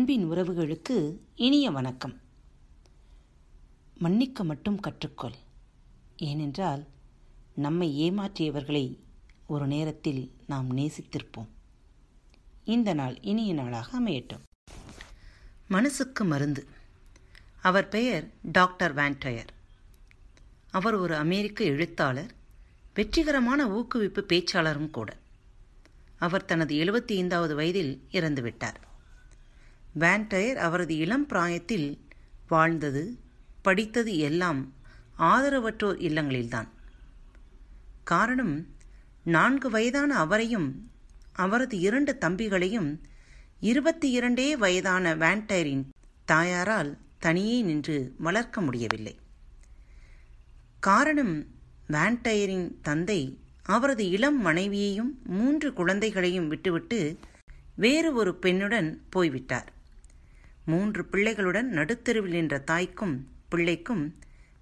அன்பின் உறவுகளுக்கு இனிய வணக்கம். மன்னிக்க மட்டும் கற்றுக்கொள். ஏனென்றால் நம்மை ஏமாற்றியவர்களை ஒரு நேரத்தில் நாம் நேசித்திருப்போம். இந்த நாள் இனிய நாளாக அமையட்டும். மனசுக்கு மருந்து. அவர் பெயர் டாக்டர் வேண்டயர் அவர் ஒரு அமெரிக்க எழுத்தாளர் வெற்றிகரமான ஊக்குவிப்பு பேச்சாளரும் கூட. அவர் தனது எழுபத்தி ஐந்தாவது வயதில் இறந்துவிட்டார். வேன்டயர் அவரது இளம் பிராயத்தில் வாழ்ந்தது படித்தது எல்லாம் ஆதரவற்றோர் இல்லங்களில்தான். காரணம் நான்கு வயதான அவரையும் அவரது இரண்டு தம்பிகளையும் இருபத்தி இரண்டே வயதான வேன்டயரின் தாயாரால் தனியே நின்று வளர்க்க முடியவில்லை. காரணம் வேன்டயரின் தந்தை அவரது இளம் மனைவியையும் மூன்று குழந்தைகளையும் விட்டுவிட்டு வேறு ஒரு பெண்ணுடன் போய்விட்டார். மூன்று பிள்ளைகளுடன் நடுத்தெருவில் நின்ற தாய்க்கும் பிள்ளைக்கும்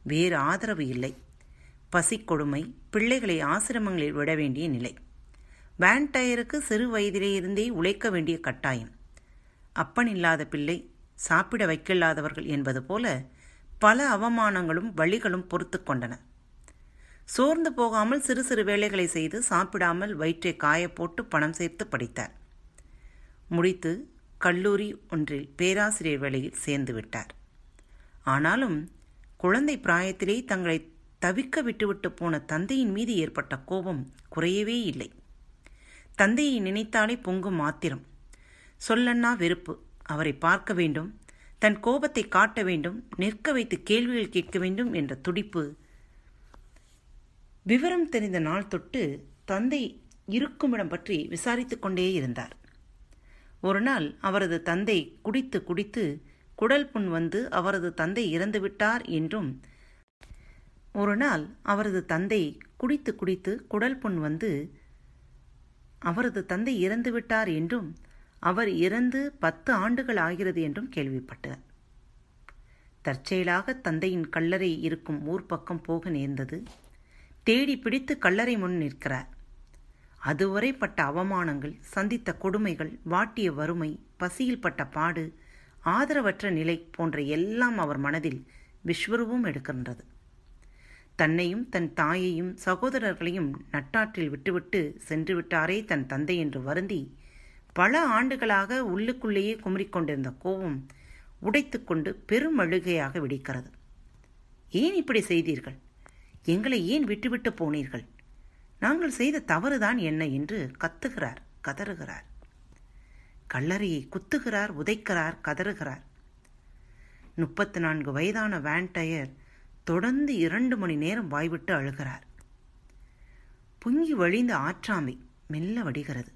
வேறு ஆதரவு இல்லை. பசிக்கொடுமை பிள்ளைகளை ஆசிரமங்களில் விட வேண்டிய நிலை. வேன்டயருக்கு சிறு வயதிலேயிருந்தே உழைக்க வேண்டிய கட்டாயம். அப்பன் இல்லாத பிள்ளை சாப்பிட வைக்கில்லாதவர்கள் என்பது போல பல அவமானங்களும் வழிகளும் பொறுத்து கொண்டன. சோர்ந்து போகாமல் சிறு சிறு வேலைகளை செய்து சாப்பிடாமல் வயிற்றை காய போட்டு பணம் சேர்த்து படித்தார். முடித்து கல்லூரி ஒன்றில் பேராசிரியர் வேலையில் சேர்ந்து விட்டார். ஆனாலும் குழந்தை பிராயத்திலே தங்களை தவிக்க விட்டுவிட்டு போன தந்தையின் மீது ஏற்பட்ட கோபம் குறையவே இல்லை. தந்தையை நினைத்தாலே பொங்கும் ஆத்திரம் சொல்லன்னா வெறுப்பு. அவரை பார்க்க வேண்டும். தன் கோபத்தை காட்ட வேண்டும். நிற்க வைத்து கேள்விகள் கேட்க வேண்டும் என்ற துடிப்பு. விவரம் தெரிந்த நாள் தொட்டு தந்தை இருக்குமிடம் பற்றி விசாரித்துக் கொண்டே இருந்தார். ஒரு நாள் அவரது தந்தை குடித்து குடித்து குடல் புண் வந்து அவரது தந்தை இறந்துவிட்டார் என்றும் ஒரு நாள் அவரது தந்தை குடித்து குடித்து குடல் புண் வந்து அவரது தந்தை இறந்துவிட்டார் என்றும் அவர் இறந்து பத்து ஆண்டுகள் ஆகிறது என்றும் கேள்விப்பட்டார் தற்செயலாக தந்தையின் கல்லறை இருக்கும் ஊர் பக்கம் போக நேர்ந்தது. தேடி பிடித்து கல்லறை முன் நிற்கிறார். அதுவரை பட்ட அவமானங்கள் சந்தித்த கொடுமைகள் வாட்டிய வறுமை பசியில் பட்ட பாடு ஆதரவற்ற நிலை போன்ற எல்லாம் அவர் மனதில் விஸ்வரூபம் எடுக்கின்றது. தன்னையும் தன் தாயையும் சகோதரர்களையும் நட்டாற்றில் விட்டுவிட்டு சென்று விட்டாரே தன் தந்தை என்று வருந்தி பல ஆண்டுகளாக உள்ளுக்குள்ளேயே குமரிக்கொண்டிருந்த கோபம் உடைத்துக்கொண்டு பெரும் அழுகையாக வெடிக்கிறது. ஏன் இப்படி செய்தீர்கள்? எங்களை ஏன் விட்டுவிட்டு போனீர்கள்? நாங்கள் செய்த தவறுதான் என்ன என்று கத்துகிறார் கதறுகிறார். கல்லறையை குத்துகிறார் உதைக்கிறார் கதறுகிறார். முப்பத்து நான்கு வயதான வேன் டயர் தொடர்ந்து இரண்டு மணி நேரம் வாய்விட்டு அழுகிறார். பொங்கி வழிந்த ஆற்றாமை மெல்ல வடிகிறது.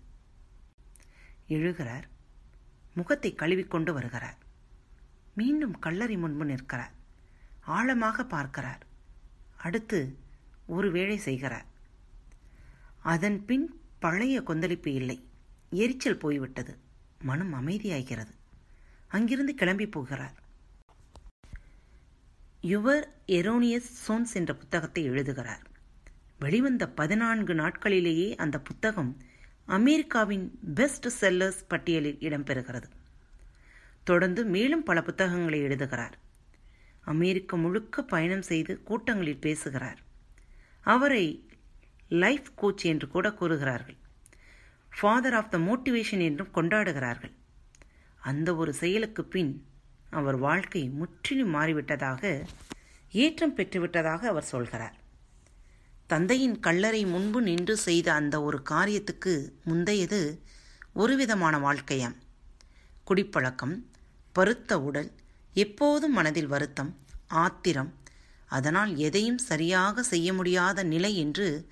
எழுகிறார் முகத்தை கழுவிக்கொண்டு வருகிறார். மீண்டும் கல்லறை முன்பு நிற்கிறார். ஆழமாக பார்க்கிறார். அடுத்து ஒரு வேளை செய்கிறார். அதன் பின் பழைய கொந்தளிப்பு இல்லை. எரிச்சல் போய்விட்டது. மனம் அமைதியாகிறது. அங்கிருந்து கிளம்பி போகிறார். யுவர் எரோனியஸ் சோன்ஸ் என்ற புத்தகத்தை எழுதுகிறார். வெளிவந்த பதினான்கு நாட்களிலேயே அந்த புத்தகம் அமெரிக்காவின் பெஸ்ட் செல்லர்ஸ் பட்டியலில் இடம்பெறுகிறது. தொடர்ந்து மேலும் பல புத்தகங்களை எழுதுகிறார். அமெரிக்க முழுக்க பயணம் செய்து கூட்டங்களில் பேசுகிறார். அவரை லைஃப் கோச் என்று கூட கூறுகிறார்கள். ஃபாதர் ஆஃப் த மோட்டிவேஷன் என்றும் கொண்டாடுகிறார்கள். அந்த ஒரு செயலுக்கு பின் அவர் வாழ்க்கை முற்றிலும் மாறிவிட்டதாக ஏற்றம் பெற்றுவிட்டதாக அவர் சொல்கிறார். தந்தையின் கல்லறை முன்பு நின்று செய்த அந்த ஒரு காரியத்துக்கு முந்தையது ஒருவிதமான வாழ்க்கையாம். குடிப்பழக்கம் பருத்த உடல் எப்போதும் மனதில் வருத்தம் ஆத்திரம் அதனால் எதையும் சரியாக செய்ய முடியாத நிலை என்று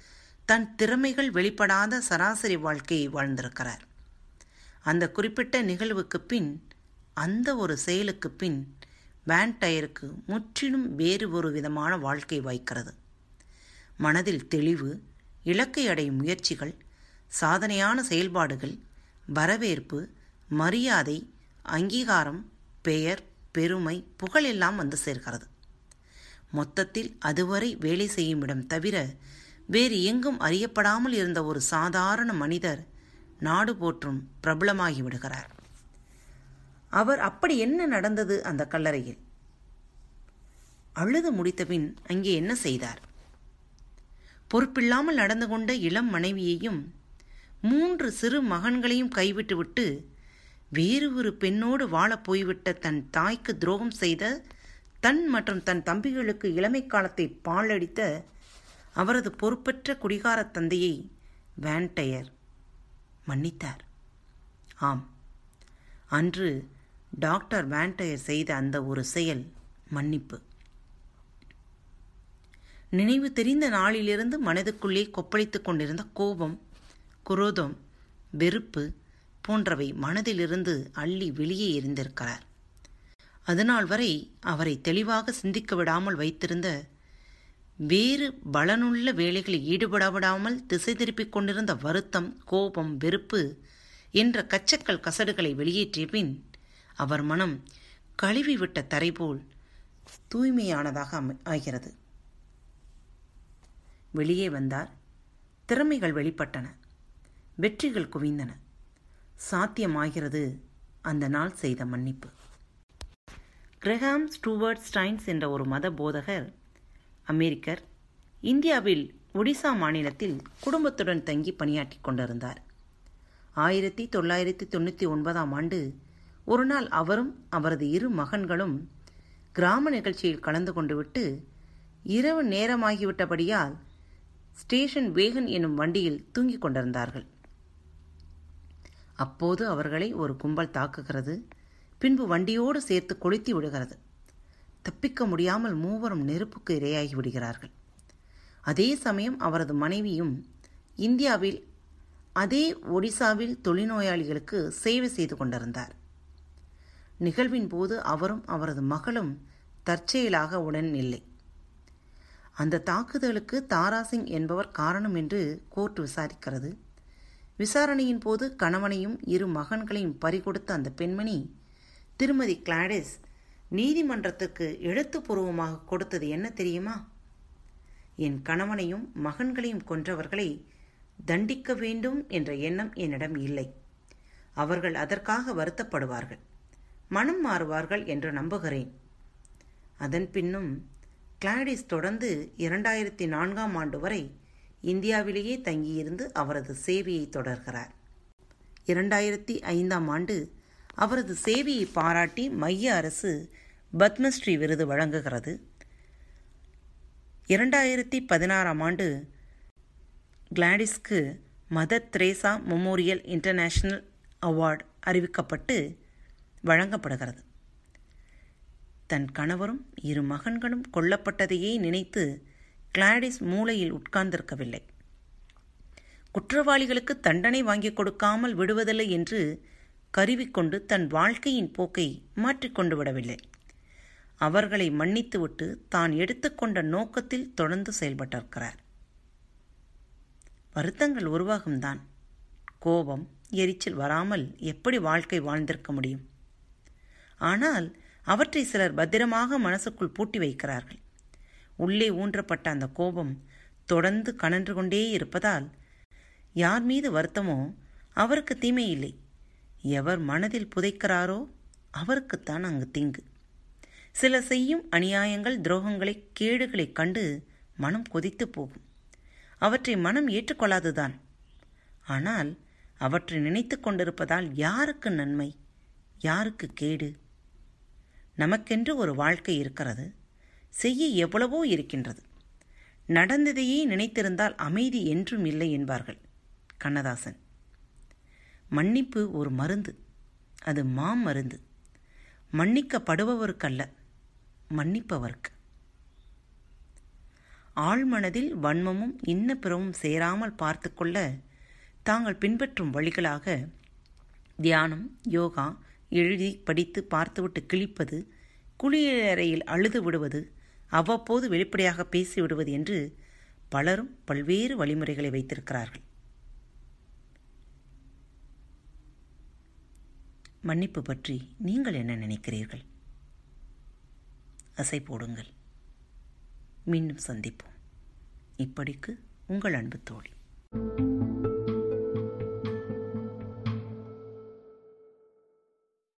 தன் திறமைகள் வெளிப்படாத சராசரி வாழ்க்கையை வாழ்ந்திருக்கிறார். அந்த குறிப்பிட்ட நிகழ்வுக்கு பின் அந்த ஒரு செயலுக்கு பின் வேன்டயருக்கு முற்றிலும் வேறு ஒரு விதமான வாழ்க்கை வாய்க்கிறது. மனதில் தெளிவு இலக்கை அடையும் முயற்சிகள் சாதனையான செயல்பாடுகள் வரவேற்பு மரியாதை அங்கீகாரம் பெயர் பெருமை புகழெல்லாம் வந்து சேர்கிறது. மொத்தத்தில் அதுவரை வேலை செய்யும் இடம் தவிர வேறு எங்கும் அறியப்படாமல் இருந்த ஒரு சாதாரண மனிதர் நாடு போற்றும் பிரபலமாகி விடுகிறார். அவர் அப்படி என்ன நடந்தது அந்த கல்லறையில்? அழுது முடித்தபின் அங்கே என்ன செய்தார்? பொறுப்பில்லாமல் நடந்து கொண்ட இளம் மனைவியையும் மூன்று சிறு மகன்களையும் கைவிட்டுவிட்டு வேறு ஒரு பெண்ணோடு வாழப் போய்விட்ட தன் தாய்க்கு துரோகம் செய்த தன் மற்றும் தன் தம்பிகளுக்கு இளமை காலத்தை பாழடித்த அவரது பொறுப்பற்ற குடிகார தந்தையை வேன்டையர் மன்னித்தார். ஆம். அன்று டாக்டர் வேன்டையர் செய்த அந்த ஒரு செயல் மன்னிப்பு. நினைவு தெரிந்த நாளிலிருந்து மனதுக்குள்ளே கொப்பளித்துக் கொண்டிருந்த கோபம் குரோதம் வெறுப்பு போன்றவை மனதிலிருந்து அள்ளி வெளியே எரிந்திருக்கிறார். அதனால் வரை அவரை தெளிவாக சிந்திக்க விடாமல் வைத்திருந்த வேறு பலனுள்ள வேலைகளில் ஈடுபடவிடாமல் திசை திருப்பிக் கொண்டிருந்த வருத்தம் கோபம் வெறுப்பு என்ற கச்சக்கல் கசடுகளை வெளியேற்றிய பின் அவர் மனம் கழுவிவிட்ட தரை போல் தூய்மையானதாக ஆகிறது. வெளியே வந்தார். திறமைகள் வெளிப்பட்டன. வெற்றிகள் குவிந்தன. சாத்தியமாகிறது அந்த நாள் செய்த மன்னிப்பு. கிரஹாம் ஸ்டூவர்ட் ஸ்டைன்ஸ் என்ற ஒரு மத போதகர் அமெரிக்கர் இந்தியாவில் ஒடிசா மாநிலத்தில் குடும்பத்துடன் தங்கி பணியாற்றி கொண்டிருந்தார். ஆயிரத்தி தொள்ளாயிரத்தி தொண்ணூற்றி ஒன்பதாம் ஆண்டு ஒரு நாள் அவரும் அவரது இரு மகன்களும் கிராம நிகழ்ச்சியில் கலந்து கொண்டு விட்டு இரவு நேரமாகிவிட்டபடியால் ஸ்டேஷன் வேகன் என்னும் வண்டியில் தூங்கிக் கொண்டிருந்தார்கள். அப்போது அவர்களை ஒரு கும்பல் தாக்குகிறது. பின்பு வண்டியோடு சேர்த்து கொளுத்தி விடுகிறது. தப்பிக்க முடியாமல் மூவரும் நெருப்புக்கு இரையாகி விடுகிறார்கள். அதே சமயம் அவரது மனைவியும் இந்தியாவில் அதே ஒடிசாவில் தொழில்நோயாளிகளுக்கு சேவை செய்து கொண்டிருந்தார். நிகழ்வின் போது அவரும் அவரது மகளும் தற்செயலாக உடன் இல்லை. அந்த தாக்குதலுக்கு தாராசிங் என்பவர் காரணம் என்று கோர்ட் விசாரிக்கிறது. விசாரணையின் போது கணவனையும் இரு மகன்களையும் பறிகொடுத்த அந்த பெண்மணி திருமதி கிளாடிஸ் நீதிமன்றத்துக்கு எழுத்துப்பூர்வமாக கொடுத்தது என்ன தெரியுமா? என் கணவனையும் மகன்களையும் கொன்றவர்களை தண்டிக்க வேண்டும் என்ற எண்ணம் என்னிடம் இல்லை. அவர்கள் அதற்காக வருத்தப்படுவார்கள். மனம் மாறுவார்கள் என்று நம்புகிறேன். அதன் பின்னும் கிளாடிஸ் தொடர்ந்து இரண்டாயிரத்தி நான்காம் ஆண்டு வரை இந்தியாவிலேயே தங்கியிருந்து அவரது சேவையை தொடர்கிறார். இரண்டாயிரத்தி ஐந்தாம் ஆண்டு அவரது சேவையை பாராட்டி மைய அரசு பத்மஸ்ரீ விருது வழங்குகிறது. இரண்டாயிரத்தி பதினாறாம் ஆண்டு கிளாடிஸ்க்கு Mother Teresa memorial international award அறிவிக்கப்பட்டு வழங்கப்படுகிறது. தன் கணவரும் இரு மகன்களும் கொல்லப்பட்டதையே நினைத்து கிளாடிஸ் மூளையில் உட்கார்ந்திருக்கவில்லை. குற்றவாளிகளுக்கு தண்டனை வாங்கிக் கொடுக்காமல் விடுவதில்லை என்று கருவிக்கொண்டு தன் வாழ்க்கையின் போக்கை மாற்றிக்கொண்டு விடவில்லை. அவர்களை மன்னித்துவிட்டு தான் எடுத்துக்கொண்ட நோக்கத்தில் தொடர்ந்து செயல்பட்டிருக்கிறார். வருத்தங்கள் உருவாகும்தான். கோபம் எரிச்சல் வராமல் எப்படி வாழ்க்கை வாழ்ந்திருக்க முடியும்? ஆனால் அவற்றை சிலர் பத்திரமாக மனசுக்குள் பூட்டி வைக்கிறார்கள். உள்ளே ஊன்றப்பட்ட அந்த கோபம் தொடர்ந்து கனன்று கொண்டே இருப்பதால் யார் மீது வருத்தமோ அவருக்கு தீமை இல்லை எவர் மனதில் புதைக்கிறாரோ அவருக்குத்தான் அங்கு திங்கு. சில செய்யும் அநியாயங்கள் துரோகங்களை கேடுகளை கண்டு மனம் கொதித்து போகும். அவற்றை மனம் ஏற்றுக்கொள்ளாதுதான் ஆனால் அவற்றை நினைத்து கொண்டிருப்பதால் யாருக்கு நன்மை யாருக்கு கேடு? நமக்கென்று ஒரு வாழ்க்கை இருக்கிறது செய்ய எவ்வளவோ இருக்கின்றது. நடந்ததையே நினைத்திருந்தால் அமைதி என்றும் இல்லை என்பார்கள் கண்ணதாசன். மன்னிப்பு ஒரு மருந்து. அது மாம் மருந்து மன்னிக்கப்படுபவருக்கல்ல மன்னிப்பவர்க்கு. ஆழ்மனதில் வன்மமும் இன்னப்பிறவும் சேராமல் பார்த்து கொள்ள தாங்கள் பின்பற்றும் வழிகளாக தியானம் யோகா எழுதி படித்து பார்த்துவிட்டு கிழிப்பது குளியலறையில் அழுது விடுவது அவ்வப்போது வெளிப்படையாக பேசிவிடுவது என்று பலரும் பல்வேறு வழிமுறைகளை வைத்திருக்கிறார்கள். மன்னிப்பு பற்றி நீங்கள் என்ன நினைக்கிறீர்கள்? அசை போடுங்கள். மீண்டும் சந்திப்போம். இப்படிக்கு உங்கள் அன்பு தோழி.